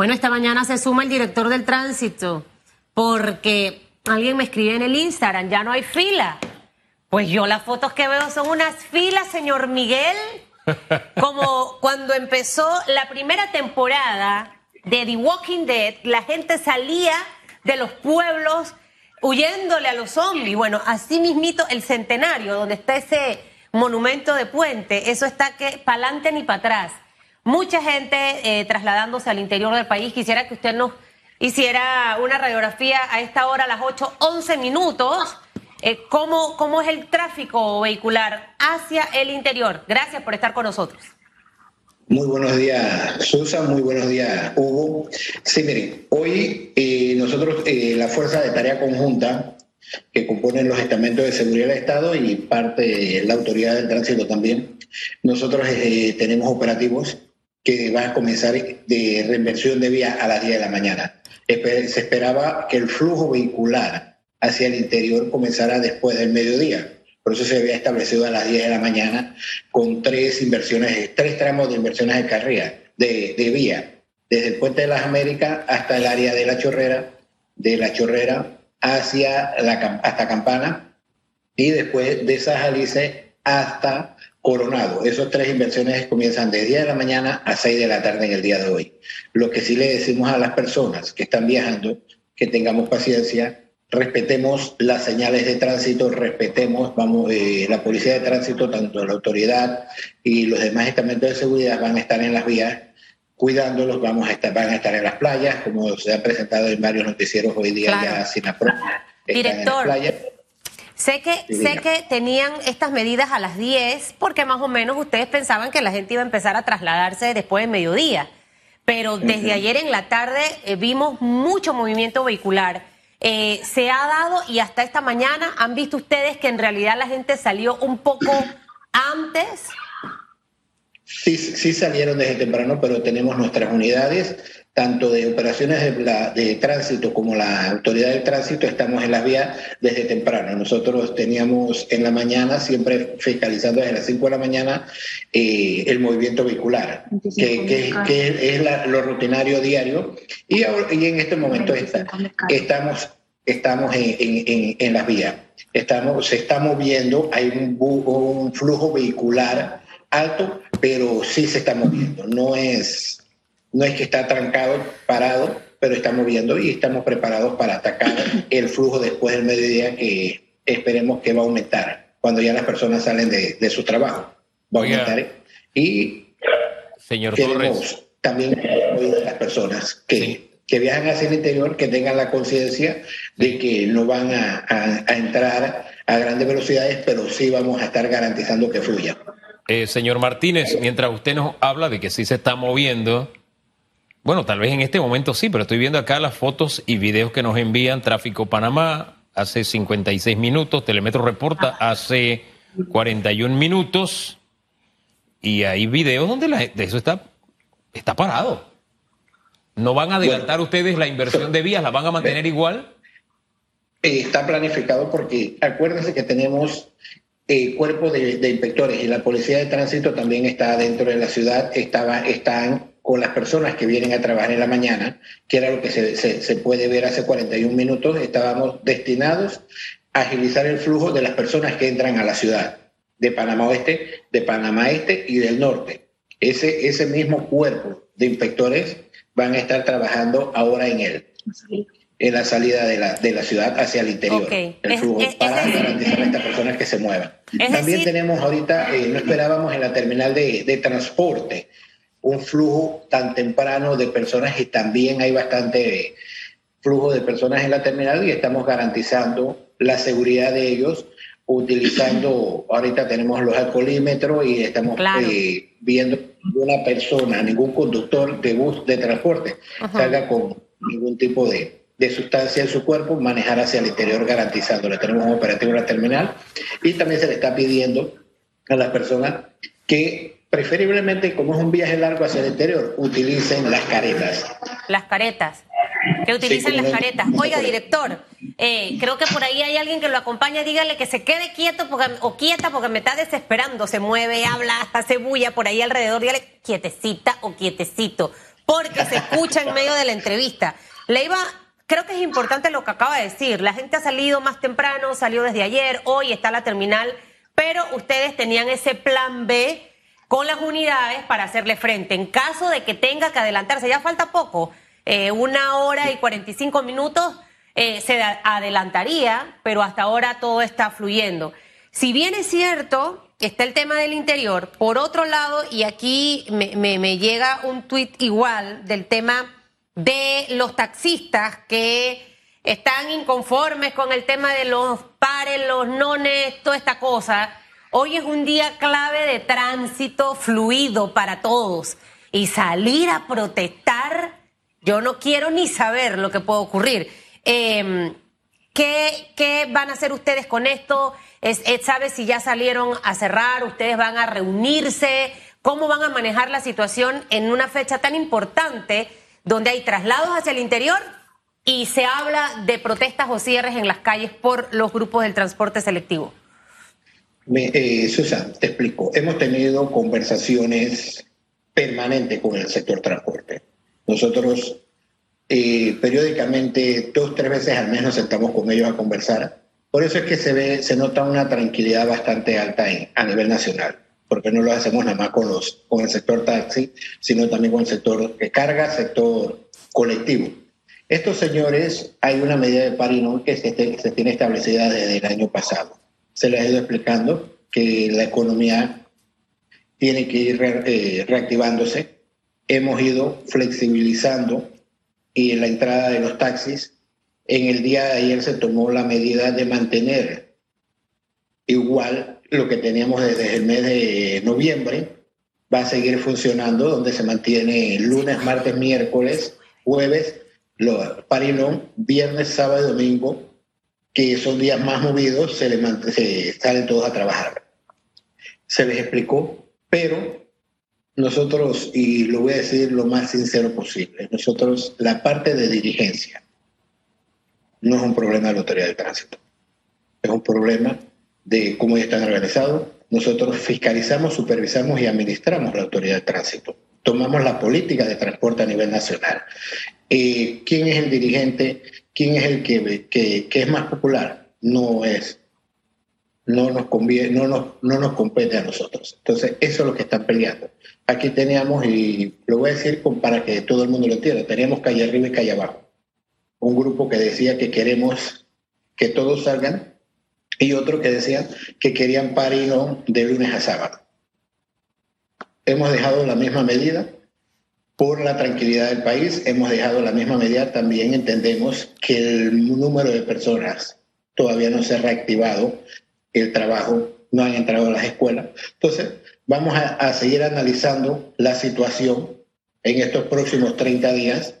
Bueno, esta mañana se suma el director del tránsito porque alguien me escribe en el Instagram, ya no hay fila. Pues yo las fotos que veo son unas filas, señor Miguel, como cuando empezó la primera temporada de The Walking Dead, la gente salía de los pueblos huyéndole a los zombies. Bueno, así mismito el centenario, donde está ese monumento de puente, eso está que para adelante ni para atrás. Mucha gente eh, trasladándose al interior del país. Quisiera que usted nos hiciera una radiografía a esta hora, a las 8, 11 minutos. Eh, ¿cómo, ¿Cómo es el tráfico vehicular hacia el interior? Gracias por estar con nosotros. Muy buenos días, Susan. Muy buenos días, Hugo. Sí, miren, hoy eh, nosotros, eh, la Fuerza de Tarea Conjunta, que componen los estamentos de seguridad del Estado y parte de la Autoridad del Tránsito también, nosotros tenemos operativos que van a comenzar de reinversión de vías a las 10 de la mañana. Se esperaba que el flujo vehicular hacia el interior comenzara después del mediodía por eso se había establecido a las 10 de la mañana con tres inversiones, tres tramos de inversiones de carrera, de, vía, desde el Puente de las Américas hasta el área de la Chorrera, de la Chorrera hacia hasta Campana y después de Sajalice hasta Coronado. Esas tres inversiones comienzan de 10 de la mañana a 6 de la tarde en el día de hoy. Lo que sí le decimos a las personas que están viajando, que tengamos paciencia, respetemos las señales de tránsito, respetemos, vamos, eh, la policía de tránsito, tanto la autoridad y los demás estamentos de seguridad van a estar en las vías cuidándolos, vamos a estar, van a estar en las playas, como se ha presentado en varios noticieros hoy día ya sin Director, sé que, sé que tenían estas medidas a las 10 porque más o menos ustedes pensaban que la gente iba a empezar a trasladarse después de mediodía, pero desde ayer en la tarde eh, vimos mucho movimiento vehicular. Eh, se ha dado y hasta esta mañana han visto ustedes que en realidad la gente salió un poco antes. Sí, sí salieron desde temprano, pero tenemos nuestras unidades, tanto de operaciones de, de tránsito como la autoridad del tránsito, estamos en las vías desde temprano. Nosotros teníamos en la mañana, siempre fiscalizando desde las 5 de la mañana, eh, el movimiento vehicular, que, que, es lo rutinario diario. Y, y en este momento está, estamos, estamos en, en, en, las vías. Estamos, se está moviendo, hay un, un flujo vehicular alto, pero sí se está moviendo. No es, no es que está trancado, parado, pero está moviendo y estamos preparados para atacar el flujo después del mediodía que esperemos que va a aumentar cuando ya las personas salen de, de su trabajo. Va a aumentar. Y señor Torres. también las personas que, que viajan hacia el interior, que tengan la conciencia de que no van a, a, entrar a grandes velocidades, pero sí vamos a estar garantizando que fluya. Eh, señor Martínez, mientras usted nos habla de que sí se está moviendo, bueno, tal vez en este momento sí, pero estoy viendo acá las fotos y videos que nos envían Tráfico Panamá hace 56 minutos, Telemetro reporta hace 41 minutos y hay videos donde la, de eso está, está parado. ¿No van a adelantar ustedes la inversión de vías? ¿La van a mantener igual? Eh, está planificado porque acuérdense que tenemos eh, cuerpo de, de, inspectores y la policía de tránsito también está dentro de la ciudad, estaba, están con las personas que vienen a trabajar en la mañana, que era lo que se, se, se puede ver hace 41 minutos, estábamos destinados a agilizar el flujo de las personas que entran a la ciudad de Panamá Oeste, de Panamá Este y del Norte. Ese, ese mismo cuerpo de inspectores van a estar trabajando ahora en él, en la salida de la, de la ciudad hacia el interior, okay. el flujo, es, es, para es, garantizar a estas personas que se muevan. También decir, tenemos ahorita, eh, no esperábamos en la terminal de, de, transporte un flujo tan temprano de personas y también hay bastante flujo de personas en la terminal y estamos garantizando la seguridad de ellos utilizando, ahorita tenemos los alcoholímetros y estamos claro. eh, viendo una persona, ningún conductor de bus de transporte Ajá. salga con ningún tipo de, de, sustancia en su cuerpo, manejar hacia el interior garantizándole. Tenemos un operativo en la terminal y también se le está pidiendo a las personas que preferiblemente, como es un viaje largo hacia el interior, utilicen las caretas. Las caretas que utilicen sí, las caretas. Oiga, director, eh, creo que por ahí hay alguien que lo acompaña, dígale que se quede quieto porque, o quieta porque me está desesperando, se mueve, habla, hace bulla por ahí alrededor, dígale quietecita o quietecito. porque se escucha en medio de la entrevista. Le iba, creo que es importante lo que acaba de decir. La gente ha salido más temprano, salió desde ayer, hoy está la terminal, pero ustedes tenían ese plan B con las unidades para hacerle frente. En caso de que tenga que adelantarse, ya falta poco, eh, una hora y 45 minutos, eh, se adelantaría, pero hasta ahora todo está fluyendo. Si bien es cierto, está el tema del interior, por otro lado, y aquí me, me llega un tuit igual del tema de los taxistas que están inconformes con el tema de los pares, los nones, toda esta cosa. Hoy es un día clave de tránsito fluido para todos y salir a protestar, yo no quiero ni saber lo que puede ocurrir. Em, ¿qué, ¿qué, van a hacer ustedes con esto? Es, ¿Sabe si ya salieron a cerrar? ¿Ustedes van a reunirse? ¿Cómo van a manejar la situación en una fecha tan importante donde hay traslados hacia el interior y se habla de protestas o cierres en las calles por los grupos del transporte selectivo? Eh, Susan, te explico. Hemos tenido conversaciones permanentes con el sector transporte. Nosotros eh, periódicamente, dos, tres veces al menos sentamos con ellos a conversar. Por eso es que se ve, se nota una tranquilidad bastante alta a nivel nacional, porque no lo hacemos nada más con, los, con el sector taxi, sino también con el sector de carga, sector colectivo. Estos señores, hay una medida de parino que se tiene establecida desde el año pasado. Se les ha ido explicando que la economía tiene que ir eh, reactivándose. Hemos ido flexibilizando y en la entrada de los taxis. En el día de ayer se tomó la medida de mantener igual lo que teníamos desde el mes de noviembre. Va a seguir funcionando, donde se mantiene lunes, martes, miércoles, jueves, parilón, viernes, sábado y domingo, que son días más movidos, se, le, se salen todos a trabajar. Se les explicó, pero nosotros, y lo voy a decir lo más sincero posible, nosotros, la parte de dirigencia, no es un problema de la autoridad de tránsito, es un problema de cómo están organizados. Nosotros fiscalizamos, supervisamos y administramos la autoridad de tránsito. Tomamos la política de transporte a nivel nacional. Eh, ¿Quién es el dirigente? ¿Quién es el que, que, es más popular? No es no nos, conviene, no, nos, no nos compete a nosotros. Entonces, eso es lo que están peleando. Aquí teníamos, y lo voy a decir para que todo el mundo lo entienda, teníamos calle arriba y calle abajo. Un grupo que decía que queremos que todos salgan y otro que decía que querían parino de lunes a sábado. Hemos dejado la misma medida por la tranquilidad del país, hemos dejado la misma medida, también entendemos que el número de personas todavía no se ha reactivado. El trabajo, no han entrado a las escuelas. Entonces, vamos a, seguir analizando la situación en estos próximos 30 días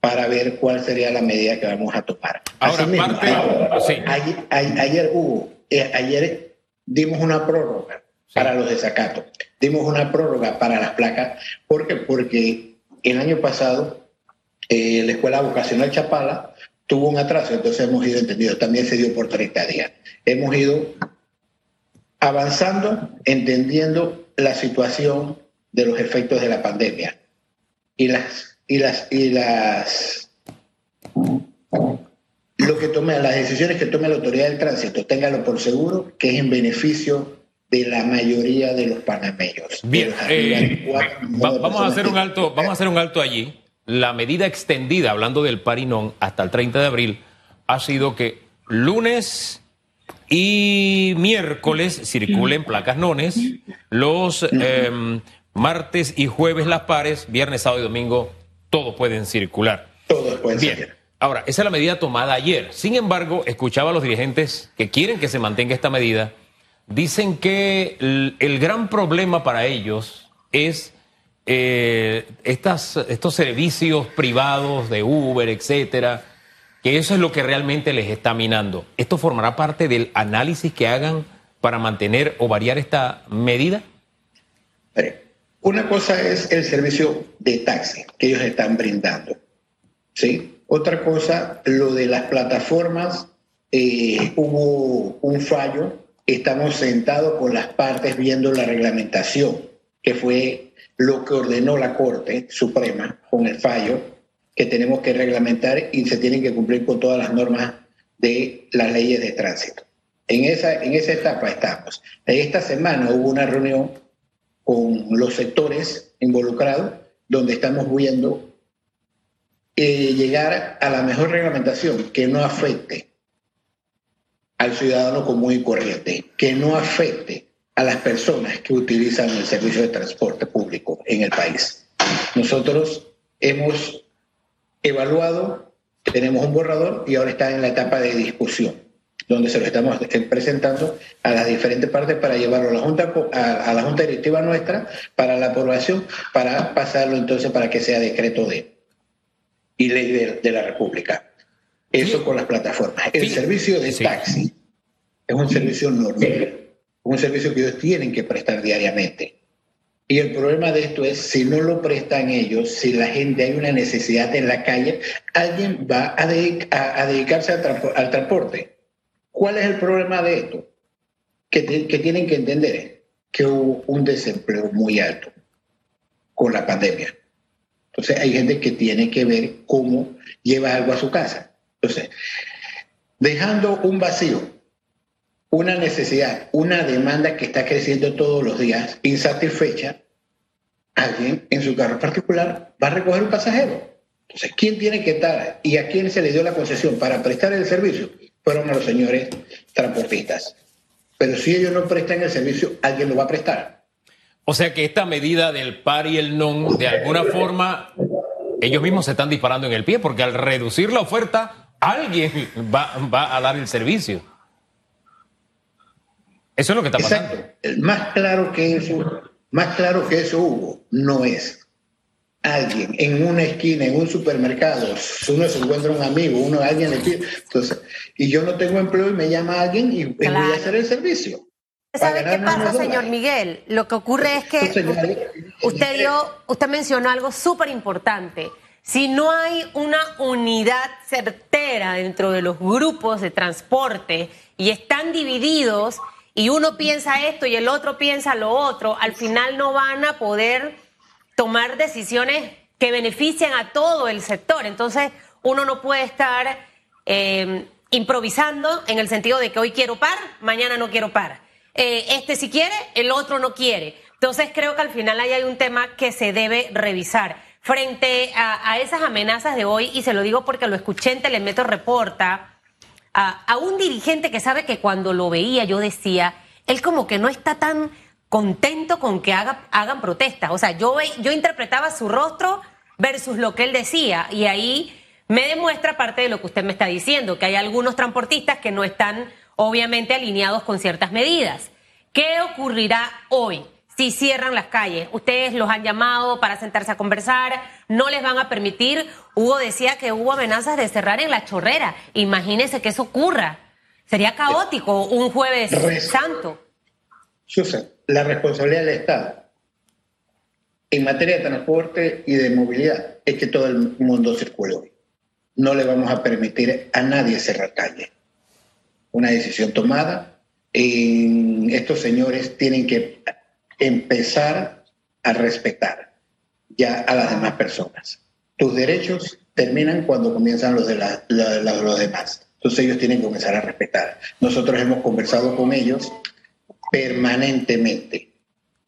para ver cuál sería la medida que vamos a tomar. Ahora, ayer, hubo, eh, ayer dimos una prórroga para los desacatos, dimos una prórroga para las placas, ¿por qué? Porque el año pasado eh, la Escuela Vocacional Chapala tuvo un atraso, entonces hemos ido entendido, también se dio por 30 días. Hemos ido avanzando, entendiendo la situación de los efectos de la pandemia. Y las y las y las lo que tome las decisiones que tome la autoridad del tránsito, téngalo por seguro que es en beneficio de la mayoría de los panameños. Bien, eh, vamos a hacer un alto, vamos a hacer un alto allí. La medida extendida, hablando del Parinón, hasta el 30 de abril, ha sido que lunes y miércoles circulen placas nones, los em, martes y jueves las pares, viernes, sábado y domingo todos pueden circular. Todos pueden Bien. Ahora, esa es la medida tomada ayer. Sin embargo, escuchaba a los dirigentes que quieren que se mantenga esta medida. Dicen que el, gran problema para ellos es eh, estas, estos servicios privados de Uber, etcétera, que eso es lo que realmente les está minando. ¿Esto formará parte del análisis que hagan para mantener o variar esta medida? Una cosa es el servicio de taxi que ellos están brindando. ¿sí? Otra cosa, lo de las plataformas, eh, hubo un fallo, estamos sentados con las partes viendo la reglamentación, que fue lo que ordenó la Corte Suprema con el fallo que tenemos que reglamentar y se tienen que cumplir con todas las normas de las leyes de tránsito. En esa, en esa etapa estamos. Esta semana hubo una reunión con los sectores involucrados donde estamos viendo eh, llegar a la mejor reglamentación que no afecte al ciudadano común y corriente, que no afecte a las personas que utilizan el servicio de transporte público en el país. Nosotros hemos evaluado, tenemos un borrador y ahora está en la etapa de discusión, donde se lo estamos presentando a las diferentes partes para llevarlo a la Junta, a, la junta Directiva nuestra para la aprobación, para pasarlo entonces para que sea decreto de y ley de, la República. Eso con las plataformas. El servicio de taxi es un servicio normal un servicio que ellos tienen que prestar diariamente. Y el problema de esto es, si no lo prestan ellos, si la gente hay una necesidad en la calle, alguien va a, dedicarse al, transporte. ¿Cuál es el problema de esto? Que, que tienen que entender que hubo un desempleo muy alto con la pandemia. Entonces hay gente que tiene que ver cómo lleva algo a su casa. Entonces, dejando un vacío una necesidad, una demanda que está creciendo todos los días, insatisfecha, alguien en su carro particular va a recoger un pasajero. Entonces, ¿quién tiene que estar y a quién se le dio la concesión para prestar el servicio? Fueron a los señores transportistas. Pero si ellos no prestan el servicio, alguien lo va a prestar. O sea que esta medida del par y el non, de alguna forma, ellos mismos se están disparando en el pie, porque al reducir la oferta, alguien va, va a dar el servicio. Eso es lo que está pasando. Más claro que eso, más claro que eso hubo, no es. Alguien en una esquina, en un supermercado, uno se encuentra un amigo, uno alguien le pide, entonces, y yo no tengo empleo y me llama alguien y, voy a hacer el servicio. ¿Sabe qué pasa, señor Miguel? Lo que ocurre es que usted, dio, usted mencionó algo súper importante. Si no hay una unidad certera dentro de los grupos de transporte y están divididos, y uno piensa esto y el otro piensa lo otro, al final no van a poder tomar decisiones que beneficien a todo el sector. Entonces, uno no puede estar eh, improvisando en el sentido de que hoy quiero par, mañana no quiero par. Eh, este si quiere, el otro no quiere. Entonces, creo que al final ahí hay un tema que se debe revisar. Frente a, esas amenazas de hoy, y se lo digo porque lo escuché en Telemetro Reporta, a, un dirigente que sabe que cuando lo veía yo decía, él como que no está tan contento con que haga, hagan protestas. O sea, yo, yo interpretaba su rostro versus lo que él decía y ahí me demuestra parte de lo que usted me está diciendo, que hay algunos transportistas que no están obviamente alineados con ciertas medidas. ¿Qué ocurrirá hoy? Si cierran las calles. Ustedes los han llamado para sentarse a conversar, no les van a permitir. Hugo decía que hubo amenazas de cerrar en la chorrera. Imagínense que eso ocurra. Sería caótico un jueves santo. Susan, la responsabilidad del Estado en materia de transporte y de movilidad es que todo el mundo circule hoy. No le vamos a permitir a nadie cerrar calle. Una decisión tomada. estos señores tienen que empezar a respetar ya a las demás personas. Tus derechos terminan cuando comienzan los de los demás. Entonces ellos tienen que comenzar a respetar. Nosotros hemos conversado con ellos permanentemente.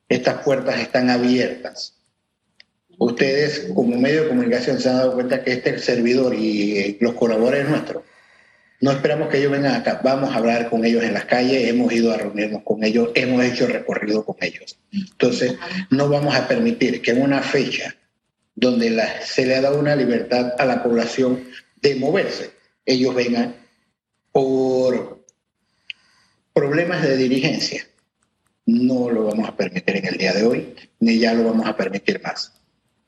Estas puertas están abiertas. Ustedes como medio de comunicación se han dado cuenta que este servidor y los colaboradores nuestros no esperamos que ellos vengan acá, vamos a hablar con ellos en las calles, hemos ido a reunirnos con ellos, hemos hecho recorrido con ellos. Entonces, no vamos a permitir que en una fecha donde se le ha dado una libertad a la población de moverse, ellos vengan por problemas de dirigencia. No lo vamos a permitir en el día de hoy, ni ya lo vamos a permitir más.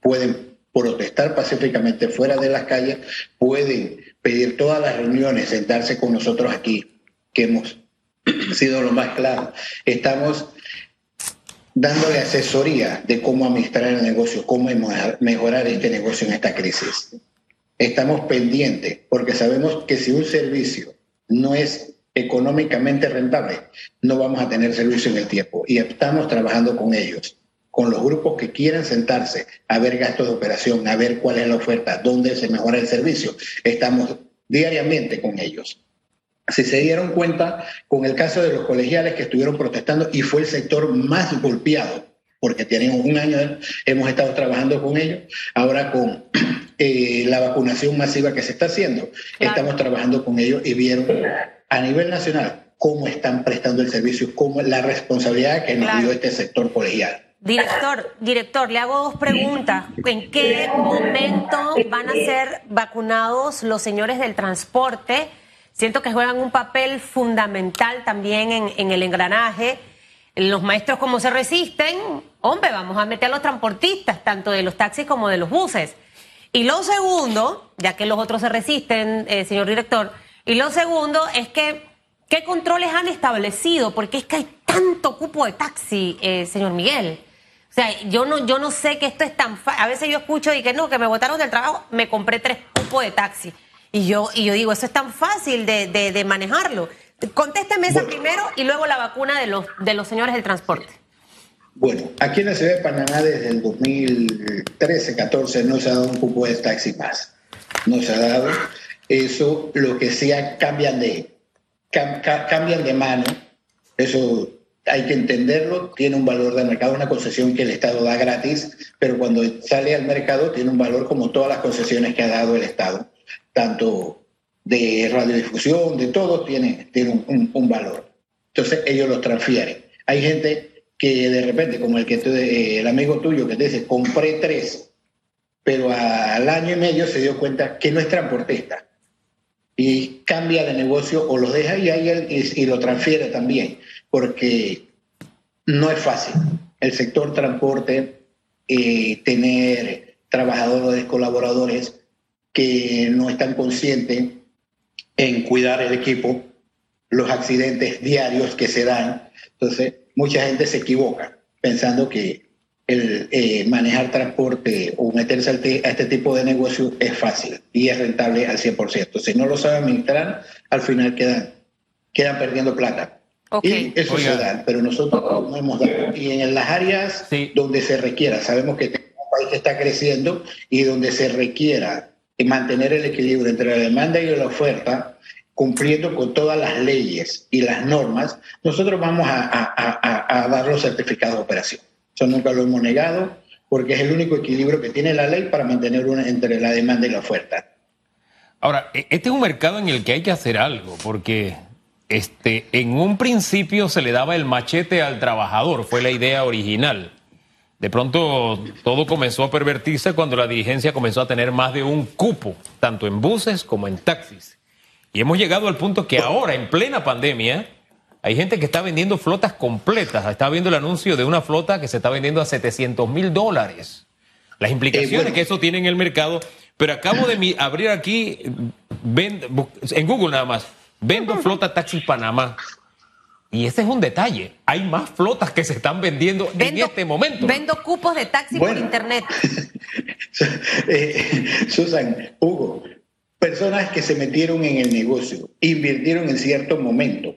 Pueden protestar pacíficamente fuera de las calles, pueden pedir todas las reuniones, sentarse con nosotros aquí, que hemos sido lo más claro. Estamos dándole asesoría de cómo administrar el negocio, cómo mejorar este negocio en esta crisis. Estamos pendientes porque sabemos que si un servicio no es económicamente rentable, no vamos a tener servicio en el tiempo y estamos trabajando con ellos con los grupos que quieran sentarse a ver gastos de operación, a ver cuál es la oferta, dónde se mejora el servicio. Estamos diariamente con ellos. Si se dieron cuenta, con el caso de los colegiales que estuvieron protestando y fue el sector más golpeado, porque tenemos un año, hemos estado trabajando con ellos, ahora con eh, la vacunación masiva que se está haciendo, estamos trabajando con ellos y vieron a nivel nacional cómo están prestando el servicio, cómo la responsabilidad que nos dio este sector colegial. Director, director, le hago dos preguntas. ¿En qué momento van a ser vacunados los señores del transporte? Siento que juegan un papel fundamental también en, el engranaje. Los maestros, ¿cómo se resisten? Hombre, vamos a meter a los transportistas, tanto de los taxis como de los buses. Y lo segundo, ya que los otros se resisten, eh, señor director, y lo segundo es que, ¿qué controles han establecido? Porque es que hay tanto cupo de taxi, eh, señor Miguel. O sea, yo no, yo no sé que esto es tan fácil. A veces yo escucho y que no, que me botaron del trabajo, me compré tres cupos de taxi. Y yo, y yo digo, eso es tan fácil de, de, manejarlo. Contésteme esa primero y luego la vacuna de los, de los señores del transporte. Bueno, aquí en la ciudad de Panamá desde el 2013-14 no se ha dado un cupo de taxi más. No se ha dado. Eso, lo que sea, cambian de, cambian de mano. Eso hay que entenderlo, tiene un valor de mercado, una concesión que el Estado da gratis, pero cuando sale al mercado tiene un valor como todas las concesiones que ha dado el Estado, tanto de radiodifusión, de todo, tiene, tiene un, valor. Entonces ellos los transfieren. Hay gente que de repente, como el, que el amigo tuyo que te dice, compré tres, pero al año y medio se dio cuenta que no es transportista y cambia de negocio o lo deja y, ahí y, y lo transfiere también porque no es fácil. El sector transporte, eh, tener trabajadores, colaboradores que no están conscientes en cuidar el equipo, los accidentes diarios que se dan. Entonces, mucha gente se equivoca pensando que el eh, manejar transporte o meterse a este tipo de negocio es fácil y es rentable al 100%. Si no lo saben administrar, al final quedan, quedan perdiendo plata. Y eso se da, pero nosotros no hemos dado. Y en las áreas donde se requiera, sabemos que este país está creciendo y donde se requiera mantener el equilibrio entre la demanda y la oferta, cumpliendo con todas las leyes y las normas, nosotros vamos a, dar los certificados de operación. Eso nunca lo hemos negado, porque es el único equilibrio que tiene la ley para mantener una, entre la demanda y la oferta. Ahora, e, este es un mercado en el que hay que hacer algo, porque este, en un principio se le daba el machete al trabajador, fue la idea original. De pronto todo comenzó a pervertirse cuando la dirigencia comenzó a tener más de un cupo, tanto en buses como en taxis. Y hemos llegado al punto que ahora, en plena pandemia, hay gente que está vendiendo flotas completas. Está viendo el anuncio de una flota que se está vendiendo a 700 mil dólares. Las implicaciones que eso tiene en el mercado. Pero acabo de abrir aquí, en Google nada más, Vendo flota Taxi Panamá. Y ese es un detalle. Hay más flotas que se están vendiendo en este momento. Vendo cupos de taxi por internet. Eh, Susan, Hugo, personas que se metieron en el negocio, invirtieron en cierto momento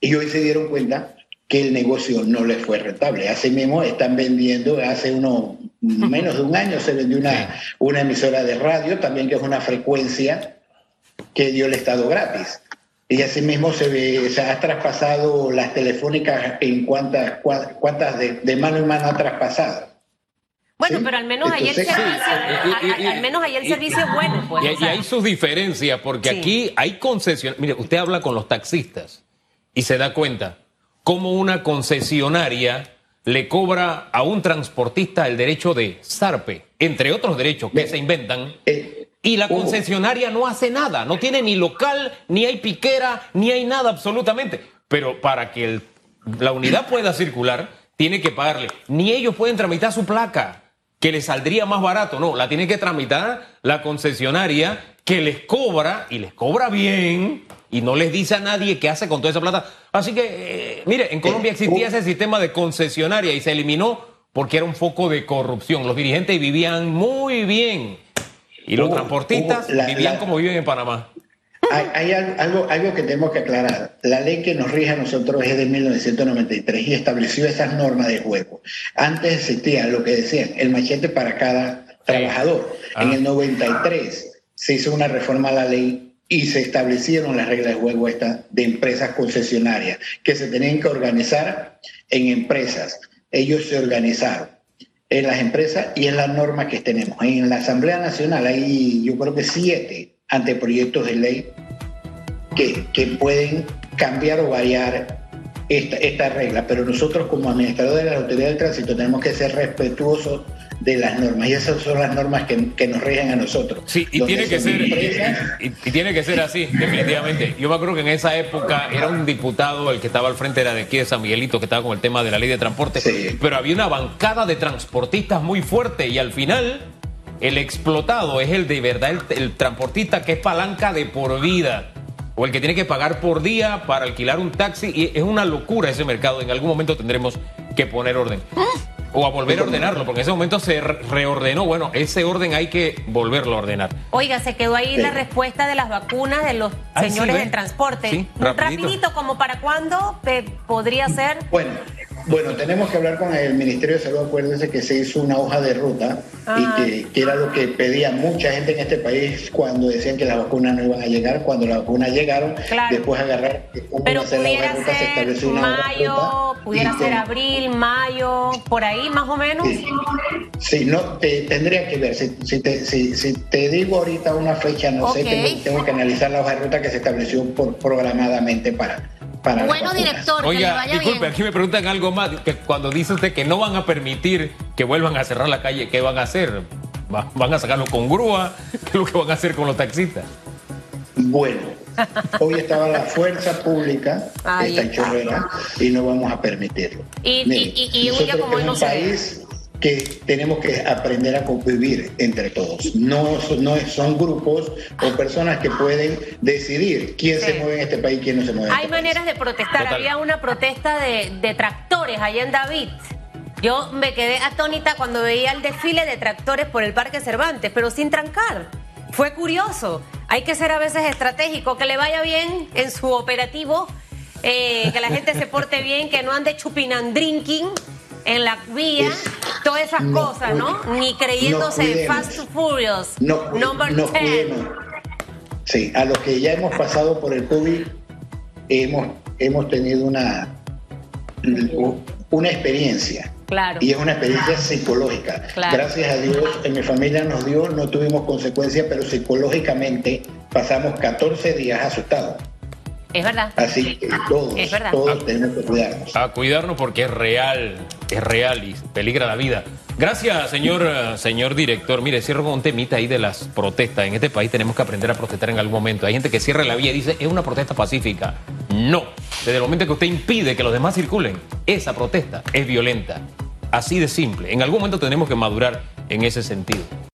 y hoy se dieron cuenta que el negocio no les fue rentable. Así mismo están vendiendo, hace uno, menos de un año se vendió una, una emisora de radio, también que es una frecuencia que dio el Estado gratis. Y asimismo se, ve, se ha traspasado las telefónicas en cuántas, cuántas de, mano en mano ha traspasado. Bueno, pero al menos ahí el servicio, al menos ahí el servicio es bueno. Pues, y, hay sus diferencias, porque aquí hay concesionarias. Mire, usted habla con los taxistas y se da cuenta cómo una concesionaria le cobra a un transportista el derecho de zarpe, entre otros derechos que se inventan. Eh, y la concesionaria no hace nada, no tiene ni local, ni hay piquera, ni hay nada absolutamente. Pero para que la unidad pueda circular, tiene que pagarle. Ni ellos pueden tramitar su placa, que les saldría más barato. No, la tiene que tramitar la concesionaria, que les cobra, y les cobra bien, y no les dice a nadie qué hace con toda esa plata. Así que, eh, mire, en Colombia existía ese sistema de concesionaria y se eliminó porque era un foco de corrupción. Los dirigentes vivían muy bien y los transportistas vivían como viven en Panamá. hay, hay algo, algo que tenemos que aclarar. La ley que nos rige a nosotros es de 1993 y estableció esas normas de juego. Antes existía lo que decían, el machete para cada trabajador. En Ah. el 93 se hizo una reforma a la ley y se establecieron las reglas de juego estas de empresas concesionarias que se tenían que organizar en empresas. Ellos se organizaron en las empresas y en las normas que tenemos. En la Asamblea Nacional hay yo creo que siete anteproyectos de ley que, que pueden cambiar o variar esta, esta regla, pero nosotros como administradores de la Autoridad del Tránsito tenemos que ser respetuosos de las normas y esas son las normas que, que nos rigen a nosotros. Sí, y tiene que ser empresas, y, y tiene que ser así, definitivamente. Yo me acuerdo que en esa época era un diputado, el que estaba al frente era de aquí de San Miguelito, que estaba con el tema de la ley de transporte, Sí. pero había una bancada de transportistas muy fuerte y al final el explotado es el de verdad, el, el transportista que es palanca de por vida. O el que tiene que pagar por día para alquilar un taxi. Y es una locura ese mercado. En algún momento tendremos que poner orden. O a volver a ordenarlo, porque en ese momento se re- reordenó. Bueno, ese orden hay que volverlo a ordenar. Oiga, se quedó ahí Sí. la respuesta de las vacunas de los Ay, sí, señores del transporte. Sí, rapidito. como para cuándo eh, podría ser. Bueno, bueno, tenemos que hablar con el Ministerio de Salud. Acuérdense que se hizo una hoja de ruta Ah. y que, que era lo que pedía mucha gente en este país cuando decían que las vacunas no iban a llegar. Cuando las vacunas llegaron, Claro. después agarrar cómo Pero pudiera ruta, ser mayo, ruta pudiera ser abril, mayo, por ahí más o menos. Sí, Sí, no, te, tendría que ver. Si, si te, si, si te digo ahorita una fecha, no sé, tengo, tengo que analizar la hoja de ruta que se estableció por, programadamente para, para Bueno, director, que le Oiga, vaya disculpe, bien. aquí me preguntan algo más, que cuando dice usted que no van a permitir que vuelvan a cerrar la calle, ¿qué van a hacer? Va- ¿Van a sacarlo con grúa? ¿Qué es lo que van a hacer con los taxistas? Bueno, hoy estaba la fuerza pública, en está. Chorrera, y no vamos a permitirlo. Y- Mire, y- y- y nosotros huya como somos no país que tenemos que aprender a convivir entre todos. No, son- no son grupos o personas que pueden decidir quién Sí. se mueve en este país y quién no se mueve en Hay este país. maneras de protestar. Total. Había una protesta de, de tractores allá en David. Yo me quedé atónita cuando veía el desfile de tractores por el Parque Cervantes, pero sin trancar. Fue curioso. Hay que ser a veces estratégico, que le vaya bien en su operativo, eh, que la gente se porte bien, que no ande chupinandrinking en la vía, Es- todas esas no cosas, ¿no? Ni creyéndose no. Fast and Furious. no, Number no 10. cuidemos. Sí, a los que ya hemos pasado por el COVID, hemos, hemos tenido una, una experiencia. Claro. Y es una experiencia psicológica. Claro. Gracias a Dios, en mi familia nos dio, no tuvimos consecuencias, pero psicológicamente pasamos 14 días asustados. Es verdad. Así que todos, Es verdad. todos tenemos que cuidarnos. A cuidarnos porque es real, es real y peligra la vida. Gracias, señor, eh, señor director. Mire, cierro con un temita ahí de las protestas. En este país tenemos que aprender a protestar en algún momento. Hay gente que cierra la vía y dice, es una protesta pacífica. No. Desde el momento que usted impide que los demás circulen, esa protesta es violenta. Así de simple. En algún momento tenemos que madurar en ese sentido.